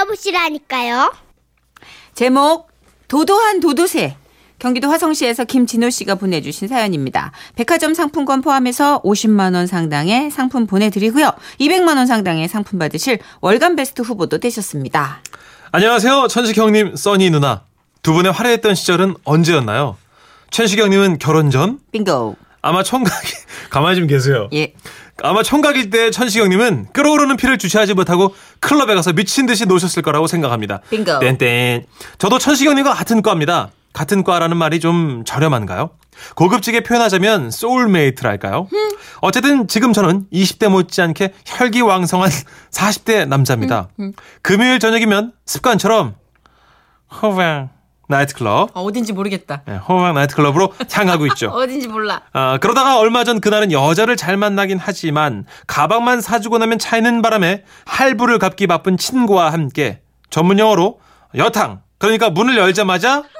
들어보시라니까요. 제목 도도한 도도새 경기도 화성시에서 김진호 씨가 보내주신 사연입니다. 백화점 상품권 포함해서 50만 원 상당의 상품 보내드리고요. 200만 원 상당의 상품 받으실 월간 베스트 후보도 되셨습니다. 안녕하세요. 천식 형님, 써니 누나. 두 분의 화려했던 시절은 언제였나요? 천식 형님은 결혼 전 빙고. 아마 총각이 가만히 좀 계세요. 예. 아마 총각일 때 천식 형님은 끓어오르는 피를 주체하지 못하고 클럽에 가서 미친 듯이 노셨을 거라고 생각합니다. 빙고. 땡땡. 저도 천식 형님과 같은 과입니다. 같은 과라는 말이 좀 저렴한가요? 고급지게 표현하자면 소울메이트랄까요? 어쨌든 지금 저는 20대 못지않게 혈기왕성한 40대 남자입니다. 금요일 저녁이면 습관처럼 호방 나이트클럽, 어, 어딘지 모르겠다. 네, 호방 나이트클럽으로 향하고 있죠. 어딘지 몰라. 아, 그러다가 얼마 전 그날은 여자를 잘 만나긴 하지만 가방만 사주고 나면 차이는 바람에 할부를 갚기 바쁜 친구와 함께 전문 용어로 여탕 그러니까 문을 열자마자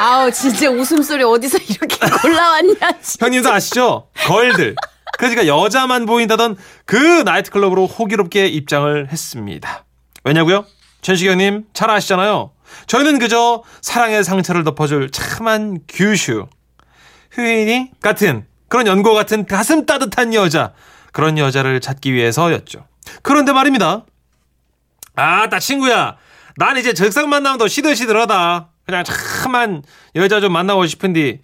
아우 진짜 웃음소리 어디서 이렇게 골라왔냐. 진짜. 형님도 아시죠? 걸들 그러니까 여자만 보인다던 그 나이트클럽으로 호기롭게 입장을 했습니다. 왜냐고요? 형님 잘 아시잖아요. 저희는 그저 사랑의 상처를 덮어줄 참한 규슈 휴인이 같은 그런 연고 같은 가슴 따뜻한 여자 그런 여자를 찾기 위해서였죠. 그런데 말입니다. 아따 친구야 난 이제 적상 만나면 더 시들시들하다. 그냥 참한 여자 좀 만나고 싶은데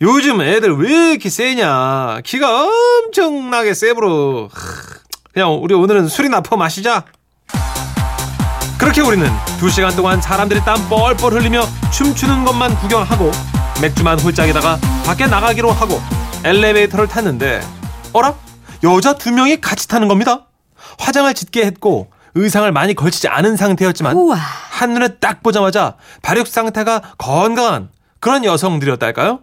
요즘 애들 왜 이렇게 세냐 기가 엄청나게 세부러 그냥 우리 오늘은 술이나 퍼 마시자 그렇게 우리는 두 시간 동안 사람들이 땀 뻘뻘 흘리며 춤추는 것만 구경하고 맥주만 홀짝에다가 밖에 나가기로 하고 엘리베이터를 탔는데 어라? 여자 두 명이 같이 타는 겁니다. 화장을 짙게 했고 의상을 많이 걸치지 않은 상태였지만 우와. 한눈에 딱 보자마자 발육 상태가 건강한 그런 여성들이었달까요?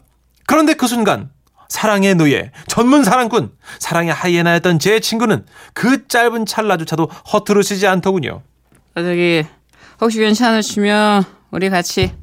그런데 그 순간 사랑의 노예, 전문 사랑꾼, 사랑의 하이에나였던 제 친구는 그 짧은 찰나조차도 허투루 쓰지 않더군요. 저기 혹시 괜찮으시면 우리 같이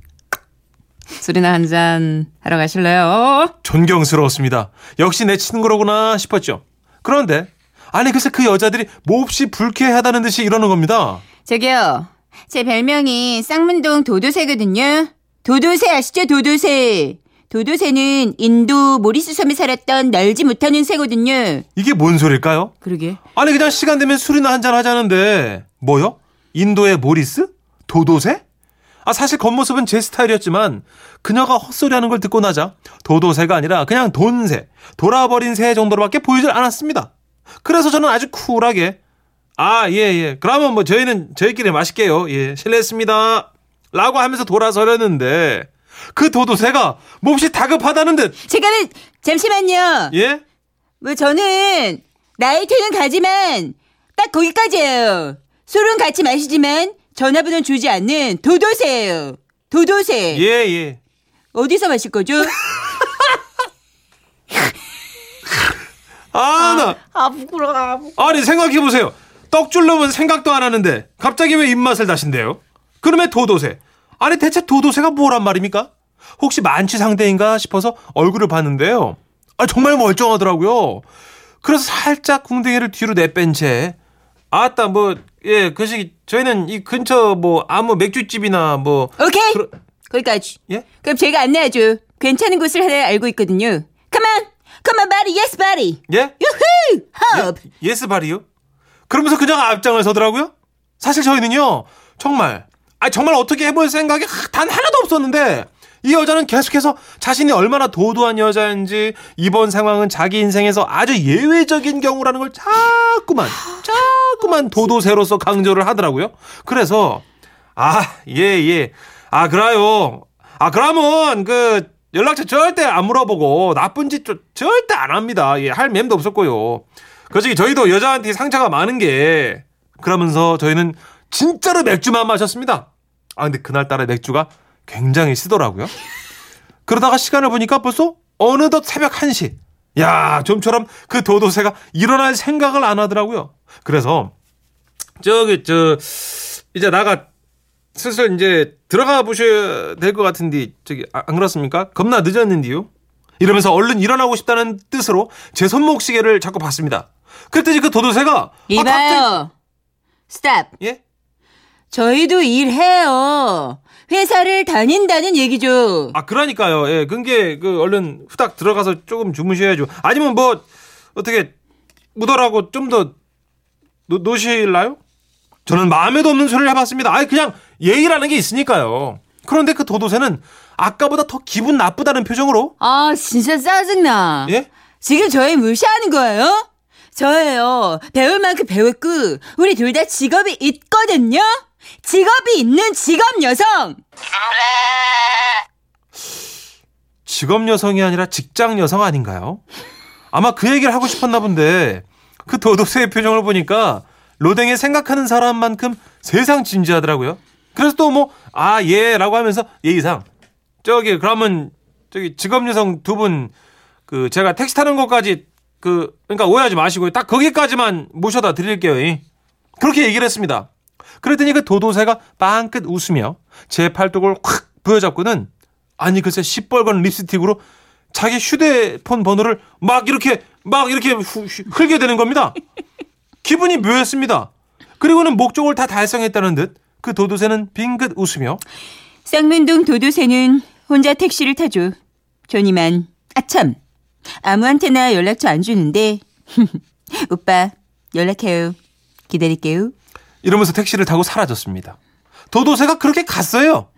술이나 한 잔 하러 가실래요? 존경스러웠습니다. 역시 내 친구로구나 싶었죠. 그런데 아니 글쎄 그 여자들이 몹시 불쾌하다는 듯이 이러는 겁니다. 저기요. 제 별명이 쌍문동 도도새거든요. 도도새 아시죠? 도도새. 도도새는 인도 모리스 섬에 살았던 날지 못하는 새거든요. 이게 뭔 소릴까요? 그러게. 아니 그냥 시간 되면 술이나 한 잔 하자는데 뭐요? 인도의 모리스? 도도새? 아 사실 겉모습은 제 스타일이었지만 그녀가 헛소리하는 걸 듣고 나자 도도새가 아니라 그냥 돈새, 돌아버린 새 정도로밖에 보이질 않았습니다. 그래서 저는 아주 쿨하게 아 예 예 그러면 뭐 저희는 저희끼리 마실게요 예 실례했습니다 라고 하면서 돌아서려는데 그 도도새가 몹시 다급하다는 듯 제가는 잠시만요. 예? 뭐 저는 나이트는 가지만 딱 거기까지예요. 술은 같이 마시지만 전화번호 주지 않는 도도새예요. 도도새. 예, 예. 어디서 마실 거죠? 아, 나. 아 부끄러워. 아니, 생각해보세요. 떡줄 넣으면 생각도 안 하는데, 갑자기 왜 입맛을 다신대요? 그러면 도도새. 아니, 대체 도도새가 뭐란 말입니까? 혹시 만취 상태인가 싶어서 얼굴을 봤는데요. 아, 정말 멀쩡하더라고요. 그래서 살짝 궁뎅이를 뒤로 내뺀 채, 아따, 뭐, 예, 그 시기, 저희는 이 근처 뭐, 아무 맥주집이나 뭐, 오케이. 그러- 거기까지. 예? 그럼 제가 안내하죠. 괜찮은 곳을 하나 알고 있거든요. Come on, come on, buddy, yes, buddy. 예? 유후, 헙. yes buddy요? 그러면서 그녀가 앞장을 서더라고요? 사실 저희는요, 정말, 아 정말 어떻게 해볼 생각이 단 하나도 없었는데, 이 여자는 계속해서 자신이 얼마나 도도한 여자인지, 이번 상황은 자기 인생에서 아주 예외적인 경우라는 걸 자꾸만, 자 꾸만 도도새로서 강조를 하더라고요. 그래서, 아, 예, 예. 아, 그래요. 아, 그러면, 그, 연락처 절대 안 물어보고, 나쁜 짓 저- 절대 안 합니다. 예, 할 맴도 없었고요. 그저기 저희도 여자한테 상처가 많은 게, 그러면서 저희는 진짜로 맥주만 마셨습니다. 아, 근데 그날따라 맥주가 굉장히 쓰더라고요. 그러다가 시간을 보니까 벌써 어느덧 새벽 1시. 야, 좀처럼 그 도도새가 일어날 생각을 안 하더라고요. 그래서, 저기, 저, 이제 나가 슬슬 이제 들어가 보셔야 될 것 같은데 저기 아, 안 그렇습니까? 겁나 늦었는데요. 이러면서 얼른 일어나고 싶다는 뜻으로 제 손목 시계를 자꾸 봤습니다. 그랬더니 그 도도새가 아, 갑자기- 이봐요. 스탑. 예? 저희도 일해요. 회사를 다닌다는 얘기죠. 아, 그러니까요. 예, 그게 그 얼른 후딱 들어가서 조금 주무셔야죠. 아니면 뭐 어떻게 묻어라고 좀더 노실라요? 저는 마음에도 없는 소리를 해봤습니다. 아니 그냥 예의라는 게 있으니까요. 그런데 그 도도새는 아까보다 더 기분 나쁘다는 표정으로 아, 진짜 짜증나. 예? 지금 저희 무시하는 거예요? 저예요. 배울 만큼 배웠고, 우리 둘 다 직업이 있거든요? 직업이 있는 직업 여성! 직업 여성이 아니라 직장 여성 아닌가요? 아마 그 얘기를 하고 싶었나 본데 그 도도새의 표정을 보니까 로댕에 생각하는 사람만큼 세상 진지하더라고요. 그래서 또 뭐 아 예라고 하면서 예의상 저기 그러면 저기 직업 여성 두 분 그 제가 택시 타는 것까지 그 그러니까 오해하지 마시고요. 딱 거기까지만 모셔다 드릴게요. 이. 그렇게 얘기를 했습니다. 그랬더니 그 도도새가 빵긋 웃으며 제 팔뚝을 확 부여잡고는 아니 글쎄 시뻘건 립스틱으로 자기 휴대폰 번호를 막 이렇게 막 이렇게 흘게 되는 겁니다. 기분이 묘했습니다. 그리고는 목적을 다 달성했다는 듯 그 도도새는 빙긋 웃으며 쌍문동 도도새는 혼자 택시를 타죠. 존이만, 아참, 아무한테나 연락처 안 주는데, 오빠, 연락해요. 기다릴게요. 이러면서 택시를 타고 사라졌습니다. 도도새가 그렇게 갔어요.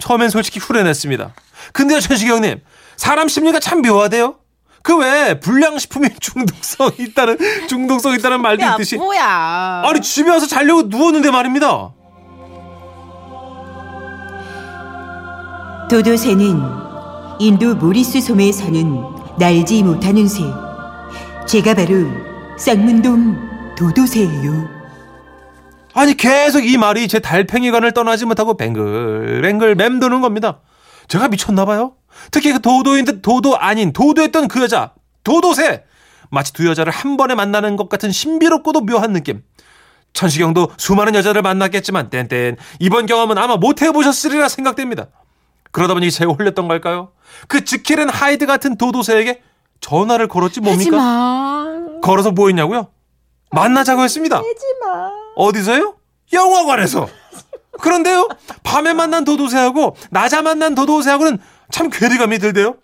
처음엔 솔직히 후련했습니다. 근데요, 천식이 형님, 사람 심리가 참 묘하대요. 그 왜 불량식품이 중독성 있다는 중독성 있다는 말도 있듯이 뭐야. 아니 집에 와서 자려고 누웠는데 말입니다. 도도새는 인도 모리스 섬에 사는 날지 못하는 새. 제가 바로 쌍문동 도도새예요. 아니 계속 이 말이 제 달팽이관을 떠나지 못하고 뱅글뱅글 맴도는 겁니다. 제가 미쳤나 봐요. 특히 그 도도인 듯 도도 아닌 도도했던 그 여자 도도새 마치 두 여자를 한 번에 만나는 것 같은 신비롭고도 묘한 느낌. 천식영도 수많은 여자를 만났겠지만 땐땐 이번 경험은 아마 못 해보셨으리라 생각됩니다. 그러다 보니 제가 홀렸던 걸까요? 그 지킬앤 하이드 같은 도도새에게 전화를 걸었지 뭡니까? 마. 걸어서 뭐 했냐고요? 만나자고 했습니다. 어디서요? 영화관에서. 그런데요, 밤에 만난 도도새하고 낮에 만난 도도새하고는 참 괴리감이 들대요.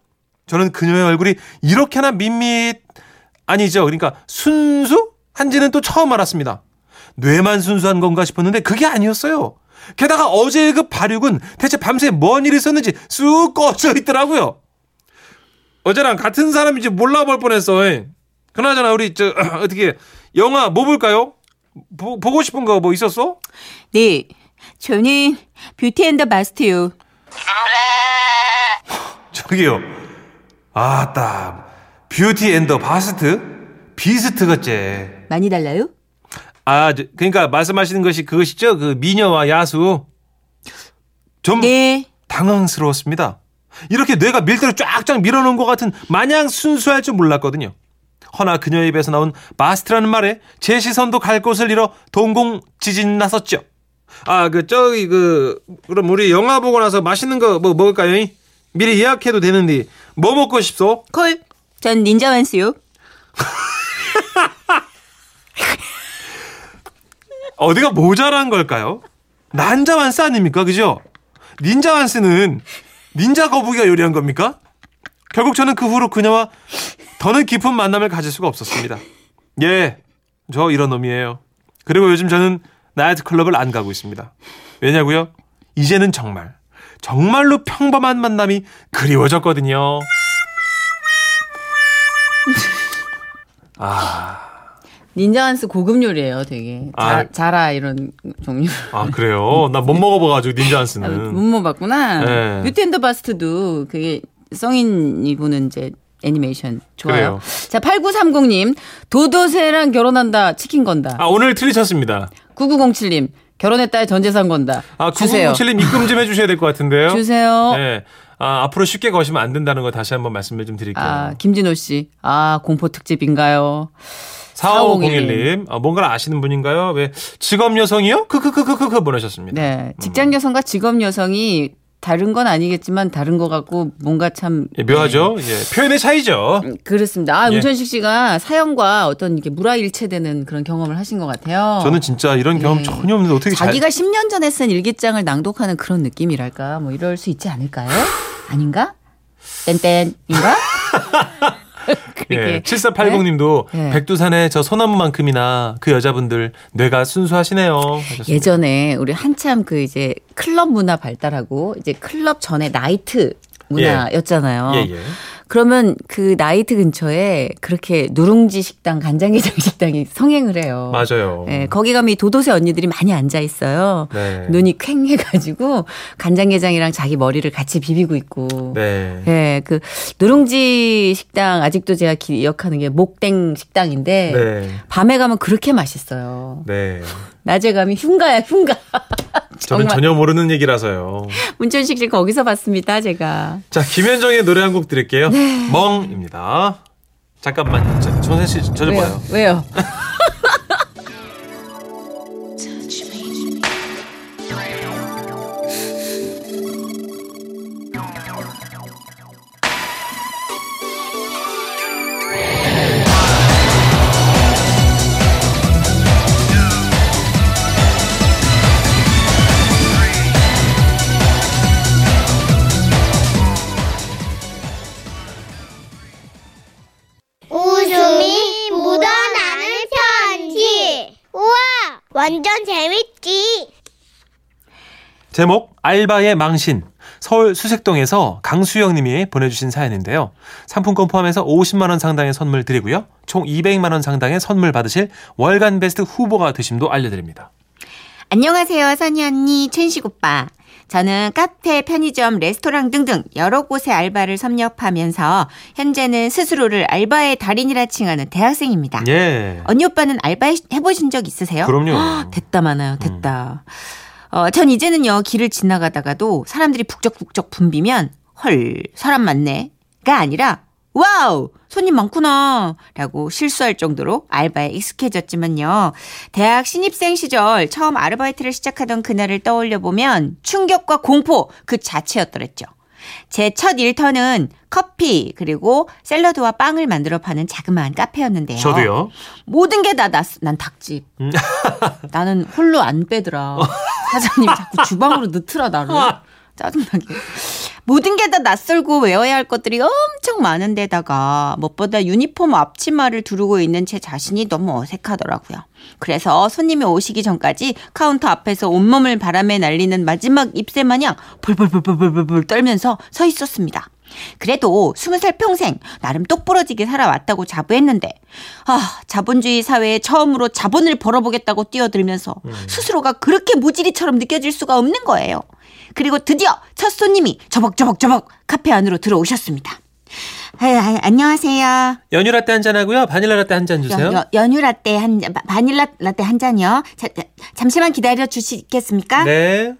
저는 그녀의 얼굴이 이렇게나 밋밋, 아니죠. 그러니까 순수 한지는 또 처음 알았습니다. 뇌만 순수한 건가 싶었는데 그게 아니었어요. 게다가 어제의 그 발육은 대체 밤새 뭔 일이 있었는지 쑥 꺼져 있더라고요. 어제랑 같은 사람인지 몰라볼 뻔했어. 그나저나 우리 저 어떻게 영화 뭐 볼까요? 보, 보고 싶은 거 뭐 있었어? 네, 저는 Beauty and the Bust요. 저기요. 아따 Beauty and the Bust Beast겠제. 많이 달라요? 아 저, 그러니까 말씀하시는 것이 그것이죠. 그 미녀와 야수. 좀 네. 당황스러웠습니다. 이렇게 뇌가 밀대로 쫙쫙 밀어놓은 것 같은 마냥 순수할 줄 몰랐거든요. 허나 그녀의 입에서 나온 마스트라는 말에 제 시선도 갈 곳을 잃어 동공 지진 났었죠. 아, 그, 저기, 그, 그럼 우리 영화 보고 나서 맛있는 거 뭐 먹을까요? 이? 미리 예약해도 되는데, 뭐 먹고 싶소? 콜. 전 닌자 완스요. 어디가 모자란 걸까요? 난자 완스 아닙니까? 그죠? 닌자 완스는 닌자 거북이가 요리한 겁니까? 결국 저는 그 후로 그녀와 더는 깊은 만남을 가질 수가 없었습니다. 예, 저 이런 놈이에요. 그리고 요즘 저는 나이트 클럽을 안 가고 있습니다. 왜냐고요? 이제는 정말 정말로 평범한 만남이 그리워졌거든요. 아, 닌자 완스 고급 요리예요, 되게. 아. 자, 자라 이런 종류. 아 그래요? 나 못 먹어봐가지고 닌자 아. 못 먹어봤구나. 네. 뷰티 앤더 바스트도 그게 성인이 보는 이제 애니메이션 좋아요. 그래요. 자, 8930님. 도도새랑 결혼한다. 치킨 건다. 아 오늘 틀리셨습니다. 9907님. 결혼했다. 전 재산 건다. 아, 주세요. 9907님 입금 좀 해주셔야 될 것 같은데요. 주세요. 네. 아, 앞으로 쉽게 거시면 안 된다는 거 다시 한번 말씀을 좀 드릴게요. 아, 김진호 씨. 아, 공포 특집인가요? 4501님, 아, 뭔가를 아시는 분인가요? 왜 직업 여성이요? 크크크크크크 보내셨습니다. 네. 직장 여성과 직업 여성이 다른 건 아니겠지만 다른 것 같고 뭔가 참 예, 묘하죠. 예, 표현의 차이죠. 음, 그렇습니다. 아, 예. 문천식 씨가 사연과 어떤 이렇게 물화일체되는 그런 경험을 하신 것 같아요. 저는 진짜 이런 경험 예. 전혀 없는데 어떻게 잘 자기가 10년 전에 쓴 일기장을 낭독하는 그런 느낌이랄까? 뭐 이럴 수 있지 않을까요? 아닌가? 땡땡인가? 예, 7480님도 예. 백두산의 저 소나무만큼이나 그 여자분들 뇌가 순수하시네요. 하셨습니다. 예전에 우리 한참 그 이제 클럽 문화 발달하고 이제 클럽 전에 나이트 문화였잖아요. 예, 예. 그러면 그 나이트 근처에 그렇게 누룽지 식당, 간장게장 식당이 성행을 해요. 맞아요. 예, 거기 가면 이 도도새 언니들이 많이 앉아 있어요. 네. 눈이 퀭 해가지고 간장게장이랑 자기 머리를 같이 비비고 있고. 네. 예, 그 누룽지 식당 아직도 제가 기억하는 게 목땡 식당인데 네. 밤에 가면 그렇게 맛있어요. 네. 낮에 가면 흉가야 흉가. 저는. 전혀 모르는 얘기라서요. 문천식 씨 거기서 봤습니다 제가. 자, 김현정의 노래 한 곡 드릴게요. 네. 멍입니다. 잠깐만. 저, 정선 씨, 저 좀 봐요. 왜요? 완전 재밌지. 제목 알바의 망신 서울 수색동에서 강수영 님이 보내주신 사연인데요. 상품권 포함해서 50만 원 상당의 선물 드리고요. 총 200만 원 상당의 선물 받으실 월간 베스트 후보가 되심도 알려드립니다. 안녕하세요, 선희 언니, 천식 오빠. 저는 카페, 편의점, 레스토랑 등등 여러 곳의 알바를 섭렵하면서 현재는 스스로를 알바의 달인이라 칭하는 대학생입니다. 예. 언니 오빠는 알바 해보신 적 있으세요? 그럼요. 됐다 많아요. 됐다. 어, 전 이제는요, 길을 지나가다가도 사람들이 북적북적 붐비면, 헐, 사람 많네.가 아니라, 와우! 손님 많구나. 라고 실수할 정도로 알바에 익숙해졌지만요. 대학 신입생 시절 처음 아르바이트를 시작하던 그날을 떠올려 보면 충격과 공포 그 자체였더랬죠. 제 첫 일터는 커피 그리고 샐러드와 빵을 만들어 파는 자그마한 카페였는데요. 저도요. 모든 게 다 난 닭집. 음. 나는 홀로 안 빼더라. 사장님 자꾸 주방으로 넣더라 나를. 짜증나게. 모든 게 다 낯설고 외워야 할 것들이 엄청 많은데다가 무엇보다 유니폼 앞치마를 두르고 있는 제 자신이 너무 어색하더라고요. 그래서 손님이 오시기 전까지 카운터 앞에서 온몸을 바람에 날리는 마지막 잎새 마냥 불불불불불불 떨면서 서 있었습니다. 그래도 스무 살 평생 나름 똑부러지게 살아왔다고 자부했는데 아 자본주의 사회에 처음으로 자본을 벌어보겠다고 뛰어들면서 스스로가 그렇게 무지리처럼 느껴질 수가 없는 거예요. 그리고 드디어 첫 손님이 저벅저벅저벅 카페 안으로 들어오셨습니다. 아, 아, 안녕하세요. 연유 라떼 한 잔 하고요. 바닐라 라떼 한 잔 주세요. 여, 여, 연유 라떼 한 잔, 바- 바닐라 라떼 한 잔이요. 자, 자, 잠시만 기다려 주시겠습니까? 네.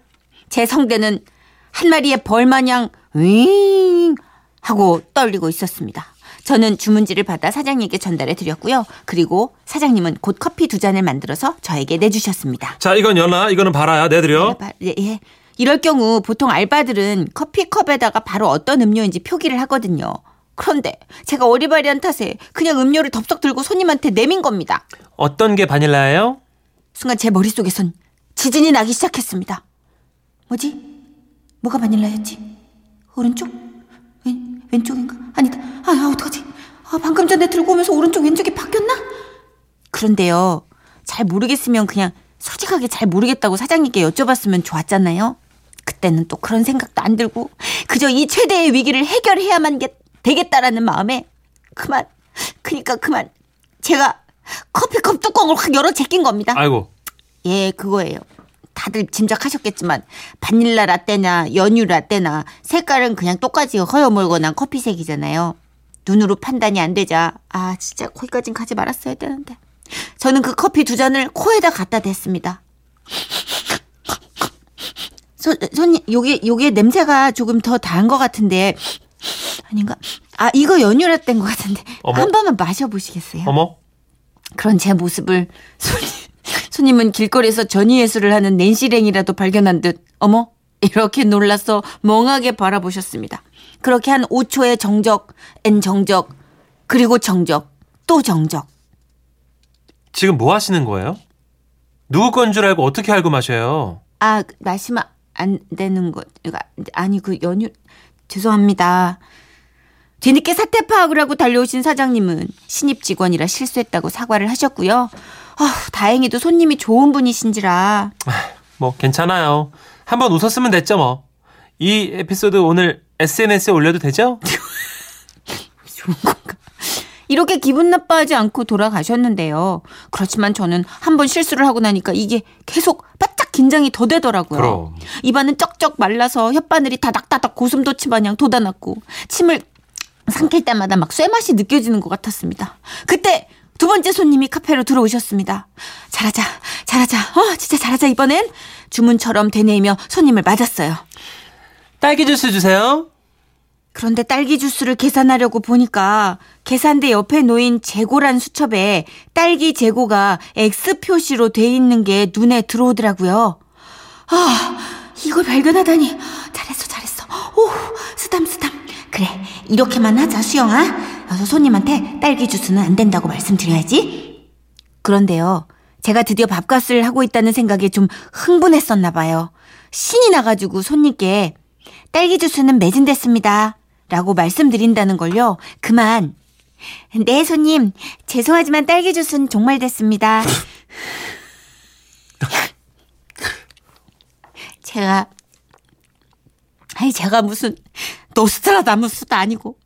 제 성대는 한 마리의 벌 마냥 윙 하고 떨리고 있었습니다. 저는 주문지를 받아 사장님께 전달해 드렸고요. 그리고 사장님은 곧 커피 두 잔을 만들어서 저에게 내주셨습니다. 자, 이건 연아, 이거는 바라야. 내드려. 바- 예, 예. 이럴 경우 보통 알바들은 커피컵에다가 바로 어떤 음료인지 표기를 하거든요. 그런데 제가 어리바리한 탓에 그냥 음료를 덥석 들고 손님한테 내민 겁니다. 어떤 게 바닐라예요? 순간 제 머릿속에선 지진이 나기 시작했습니다. 뭐지? 뭐가 바닐라였지? 오른쪽? 왼, 왼쪽인가? 아니다. 아, 아 어떡하지? 아, 방금 전에 들고 오면서 오른쪽 왼쪽이 바뀌었나? 그런데요. 잘 모르겠으면 그냥 솔직하게 잘 모르겠다고 사장님께 여쭤봤으면 좋았잖아요. 그때는 또 그런 생각도 안 들고 그저 이 최대의 위기를 해결해야만 게- 되겠다라는 마음에 그만 그니까 그만 제가 커피컵 뚜껑을 확 열어 제낀 겁니다. 아이고. 예, 그거예요. 다들 짐작하셨겠지만 바닐라 라떼나 연유 라떼나 색깔은 그냥 똑같이 허여멀건한 커피색이잖아요. 눈으로 판단이 안 되자 아 진짜 거기까진 가지 말았어야 되는데 저는 그 커피 두 잔을 코에다 갖다 댔습니다. 손, 손님 요게 요게 냄새가 조금 더 다한 것 같은데 아닌가? 아 이거 연유 라떼인 것 같은데 어머. 한 번만 마셔보시겠어요? 어머. 그런 제 모습을 손님, 손님은 길거리에서 전이예술을 하는 낸시랭이라도 발견한 듯 어머 이렇게 놀라서 멍하게 바라보셨습니다. 그렇게 한 5초의 정적, 엔 정적, 그리고 정적, 또 정적. 지금 뭐 하시는 거예요? 누구 건 줄 알고 어떻게 알고 마셔요? 아, 마시면 안 되는 거. 아니, 그 연유, 죄송합니다. 뒤늦게 사태 파악을 하고 달려오신 사장님은 신입 직원이라 실수했다고 사과를 하셨고요. 아, 다행히도 손님이 좋은 분이신지라. 뭐 괜찮아요. 한번 웃었으면 됐죠 뭐. 이 에피소드 오늘 SNS에 올려도 되죠? 좋은 건가? 이렇게 기분 나빠하지 않고 돌아가셨는데요. 그렇지만 저는 한번 실수를 하고 나니까 이게 계속 바짝 긴장이 더 되더라고요. 그럼. 입안은 쩍쩍 말라서 혓바늘이 다닥다닥 고슴도치 마냥 돋아났고 침을 삼킬 때마다 막 쇠맛이 느껴지는 것 같았습니다. 그때 두 번째 손님이 카페로 들어오셨습니다. 잘하자, 잘하자, 어, 진짜 잘하자 이번엔 주문처럼 되뇌이며 손님을 맞았어요. 딸기 주스 주세요. 그런데 딸기 주스를 계산하려고 보니까 계산대 옆에 놓인 재고란 수첩에 딸기 재고가 X 표시로 돼 있는 게 눈에 들어오더라고요. 아, 이걸 발견하다니. 잘했어, 잘했어. 오, 쓰담, 쓰담. 그래, 이렇게만 하자, 수영아. 여서 손님한테 딸기 주스는 안 된다고 말씀드려야지. 그런데요, 제가 드디어 밥값을 하고 있다는 생각에 좀 흥분했었나 봐요. 신이 나가지고 손님께 딸기 주스는 매진됐습니다. 라고 말씀드린다는 걸요. 그만. 네, 손님. 죄송하지만 딸기 주스는 종말됐습니다. 제가, 아니, 제가 무슨 노스트라다무스도 아니고,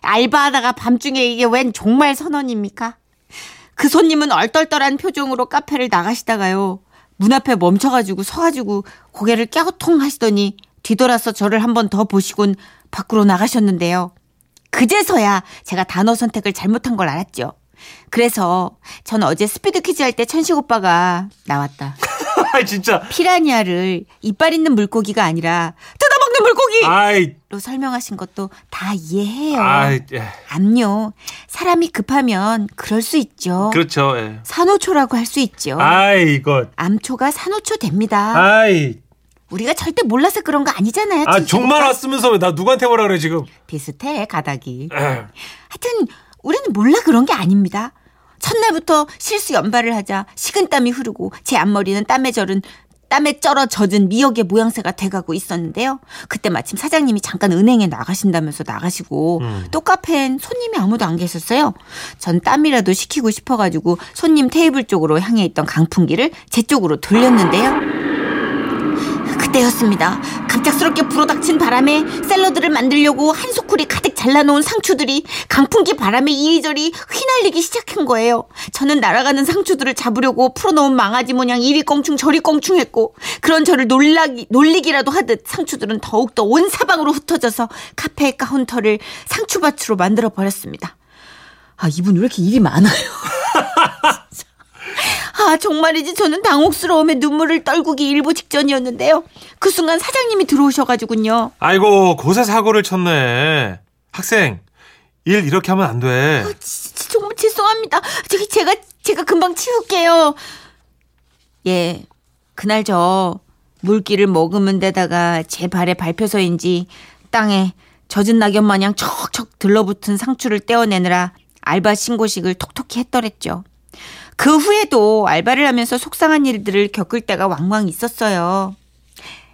알바하다가 밤중에 이게 웬 종말 선언입니까? 그 손님은 얼떨떨한 표정으로 카페를 나가시다가요. 문 앞에 멈춰가지고 서가지고 고개를 깨우통 하시더니 뒤돌아서 저를 한 번 더 보시곤 밖으로 나가셨는데요. 그제서야 제가 단어 선택을 잘못한 걸 알았죠. 그래서 전 어제 스피드 퀴즈 할 때 천식 오빠가 나왔다. 아 진짜. 피라니아를 이빨 있는 물고기가 아니라 뜯어먹는 물고기로 아이, 설명하신 것도 다 이해해요. 아이, 예. 암요. 사람이 급하면 그럴 수 있죠. 그렇죠. 예. 산호초라고 할 수 있죠. 아이 이거. 암초가 산호초 됩니다. 아이. 우리가 절대 몰라서 그런 거 아니잖아요. 아 진짜. 종말 왔으면서 왜 나 누구한테 뭐라 그래 지금? 비슷해 가닥이. 에. 하여튼 우리는 몰라 그런 게 아닙니다. 첫날부터 실수 연발을 하자 식은땀이 흐르고 제 앞머리는 땀에 절은 땀에 쩔어 젖은 미역의 모양새가 돼가고 있었는데요. 그때 마침 사장님이 잠깐 은행에 나가신다면서 나가시고 음. 또 카페엔 손님이 아무도 안 계셨어요. 전 땀이라도 식히고 싶어가지고 손님 테이블 쪽으로 향해 있던 강풍기를 제 쪽으로 돌렸는데요. 그때였습니다. 갑작스럽게 불어닥친 바람에 샐러드를 만들려고 한 소쿠리 가득 잘라놓은 상추들이 강풍기 바람에 이리저리 휘날리기 시작한 거예요. 저는 날아가는 상추들을 잡으려고 풀어놓은 망아지 모양 이리 껑충 저리 껑충 했고 그런 저를 놀라기, 놀리기라도 하듯 상추들은 더욱더 온 사방으로 흩어져서 카페의 카운터를 상추밭으로 만들어 버렸습니다. 아 이분 왜 이렇게 일이 많아요? 아, 정말이지 저는 당혹스러움에 눈물을 떨구기 일보 직전이었는데요. 그 순간 사장님이 들어오셔가지군요. 아이고 그새 사고를 쳤네. 학생 일 이렇게 하면 안 돼. 지- 지- 정말 죄송합니다. 저기 제가 제가 금방 치울게요. 예, 그날 저 물기를 머금은 데다가 제 발에 밟혀서인지 땅에 젖은 낙엽 마냥 척척 들러붙은 상추를 떼어내느라 알바 신고식을 톡톡히 했더랬죠. 그 후에도 알바를 하면서 속상한 일들을 겪을 때가 왕왕 있었어요.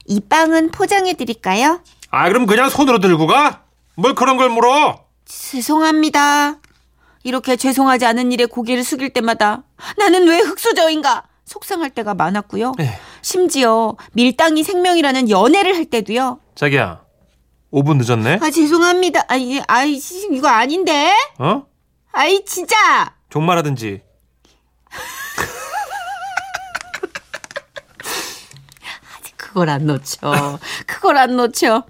이 빵은 포장해 드릴까요? 아 그럼 그냥 손으로 들고 가? 뭘 그런 걸 물어? 죄송합니다. 이렇게 죄송하지 않은 일에 고개를 숙일 때마다 나는 왜 흙수저인가 속상할 때가 많았고요. 에. 심지어 밀당이 생명이라는 연애를 할 때도요. 자기야 5분 늦었네. 아 죄송합니다. 아이 아이 씨, 이거 아닌데. 어? 아이 진짜. 종말 하든지. 그걸 안 놓쳐. 그걸 안 놓쳐.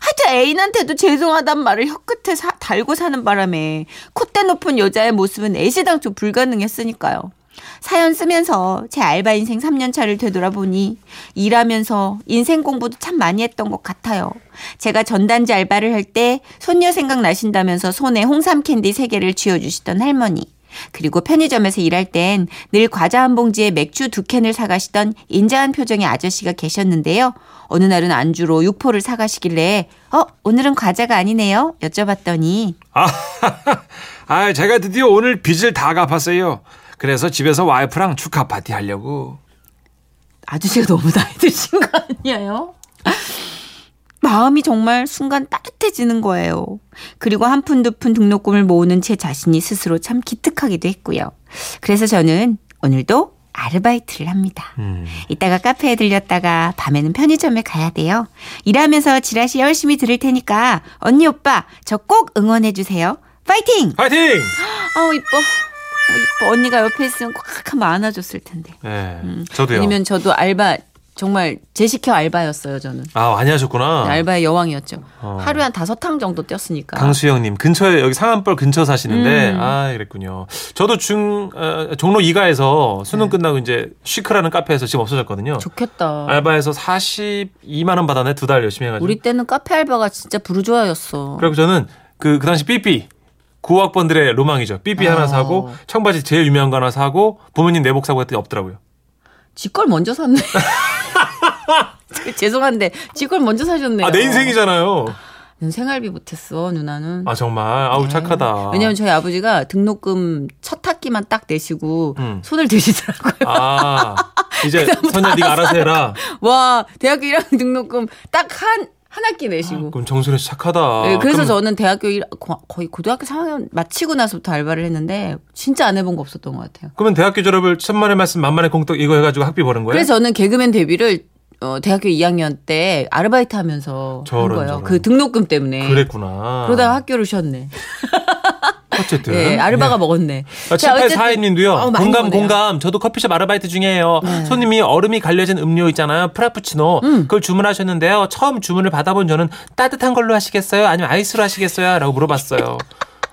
하여튼 애인한테도 죄송하단 말을 혀끝에 사- 달고 사는 바람에 콧대 높은 여자의 모습은 애시당초 불가능했으니까요. 사연 쓰면서 제 알바 인생 3년 차를 되돌아보니 일하면서 인생 공부도 참 많이 했던 것 같아요. 제가 전단지 알바를 할 때 손녀 생각나신다면서 손에 홍삼 캔디 3개를 쥐어주시던 할머니. 그리고 편의점에서 일할 땐 늘 과자 한 봉지에 맥주 두 캔을 사가시던 인자한 표정의 아저씨가 계셨는데요. 어느 날은 안주로 육포를 사가시길래 어 오늘은 과자가 아니네요 여쭤봤더니 아, 아, 제가 드디어 오늘 빚을 다 갚았어요. 그래서 집에서 와이프랑 축하 파티 하려고. 아저씨가 너무 나이 드신 거 아니에요? 마음이 정말 순간 따뜻해지는 거예요. 그리고 한 푼 두 푼 등록금을 모으는 제 자신이 스스로 참 기특하기도 했고요. 그래서 저는 오늘도 아르바이트를 합니다. 음. 이따가 카페에 들렸다가 밤에는 편의점에 가야 돼요. 일하면서 지라시 열심히 들을 테니까 언니 오빠 저 꼭 응원해 주세요. 파이팅! 파이팅! 아우 이뻐. 어, 이뻐. 언니가 옆에 있으면 꽉 한번 안아줬을 텐데. 네, 저도요. 아니면 저도 알바 정말 제시켜 알바였어요 저는. 아, 많이 하셨구나. 알바의 여왕이었죠. 어. 하루에 한 다섯 탕 정도 뛰었으니까. 강수영님 근처에 여기 상암벌 근처 사시는데 음. 아 그랬군요. 저도 중 어, 종로 2가에서 수능 네. 끝나고 이제 쉬크라는 카페에서 지금 없어졌거든요. 좋겠다. 알바에서 42만 원 받았네 두 달 열심히 해가지고. 우리 때는 카페 알바가 진짜 부르주아였어. 그리고 저는 그, 그 당시 삐삐. 9학번들의 로망이죠. 삐삐 하나 어. 사고, 청바지 제일 유명한 거 하나 사고, 부모님 내복 사고 했더니 없더라고요. 지걸 먼저 샀네. 죄송한데 지걸 먼저 사셨네요. 아, 내 인생이잖아요. 는 생활비 못했어 누나는. 아, 정말. 아우, 착하다. 왜냐면 저희 아버지가 등록금 첫 학기만 딱 내시고 음. 손을 드시더라고요. 아, 이제 선야 네가 알아서 해라. 와 대학교 1학년 등록금 딱 한 한 학기 내시고. 그럼 정순혜 씨 착하다. 네, 그래서 그럼 저는 대학교 일, 거- 거의 고등학교 3학년 마치고 나서부터 알바를 했는데 진짜 안 해본 거 없었던 것 같아요. 그러면 대학교 졸업을 천만의 말씀 만만의 공덕 이거 해가지고 학비 버는 거예요? 그래서 저는 개그맨 데뷔를 어, 대학교 2학년 때 아르바이트 하면서 저런, 한 거예요. 저런. 그 등록금 때문에. 그랬구나. 그러다가 학교를 쉬었네. 어쨌든. 예, 아르바가 먹었네. 아, 자, 어쨌든- 7842님도요. 어, 공감, 먹네요. 공감. 저도 커피숍 아르바이트 중이에요. 네. 손님이 얼음이 갈려진 음료 있잖아요. 프라푸치노. 음. 그걸 주문하셨는데요. 처음 주문을 받아본 저는 따뜻한 걸로 하시겠어요? 아니면 아이스로 하시겠어요? 라고 물어봤어요.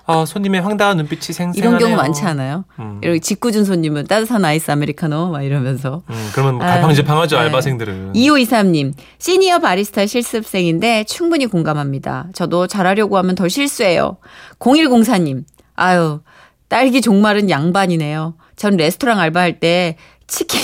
아, 손님의 황당한 눈빛이 생생하네요. 이런 경우 많지 않아요? 음. 이렇게 짓궂은 손님은 따뜻한 아이스 아메리카노 막 이러면서. 음, 그러면 뭐 아유, 갈팡질팡하죠, 네. 알바생들은. 2523님, 시니어 바리스타 실습생인데 충분히 공감합니다. 저도 잘하려고 하면 더 실수해요. 0104님, 아유, 딸기 종말은 양반이네요. 전 레스토랑 알바할 때 치킨,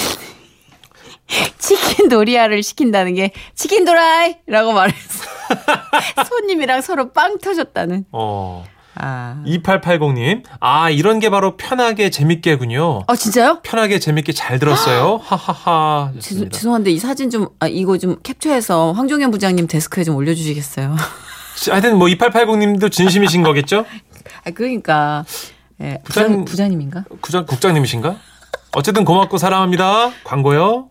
치킨 도리아를 시킨다는 게 치킨 도라이! 라고 말해서 손님이랑 서로 빵 터졌다는. 어. 아. 2880님. 아, 이런 게 바로 편하게 재밌게군요. 어, 진짜요? 편하게 재밌게 잘 들었어요. 하하하. 죄송. 죄송한데 이 사진 좀, 아, 이거 좀 캡처해서 황종현 부장님 데스크에 좀 올려주시겠어요? 하여튼 뭐 2880님도 진심이신 거겠죠? 아, 그러니까. 예, 부장- 부장, 부장님인가? 구장, 국장님이신가? 어쨌든 고맙고 사랑합니다. 광고요.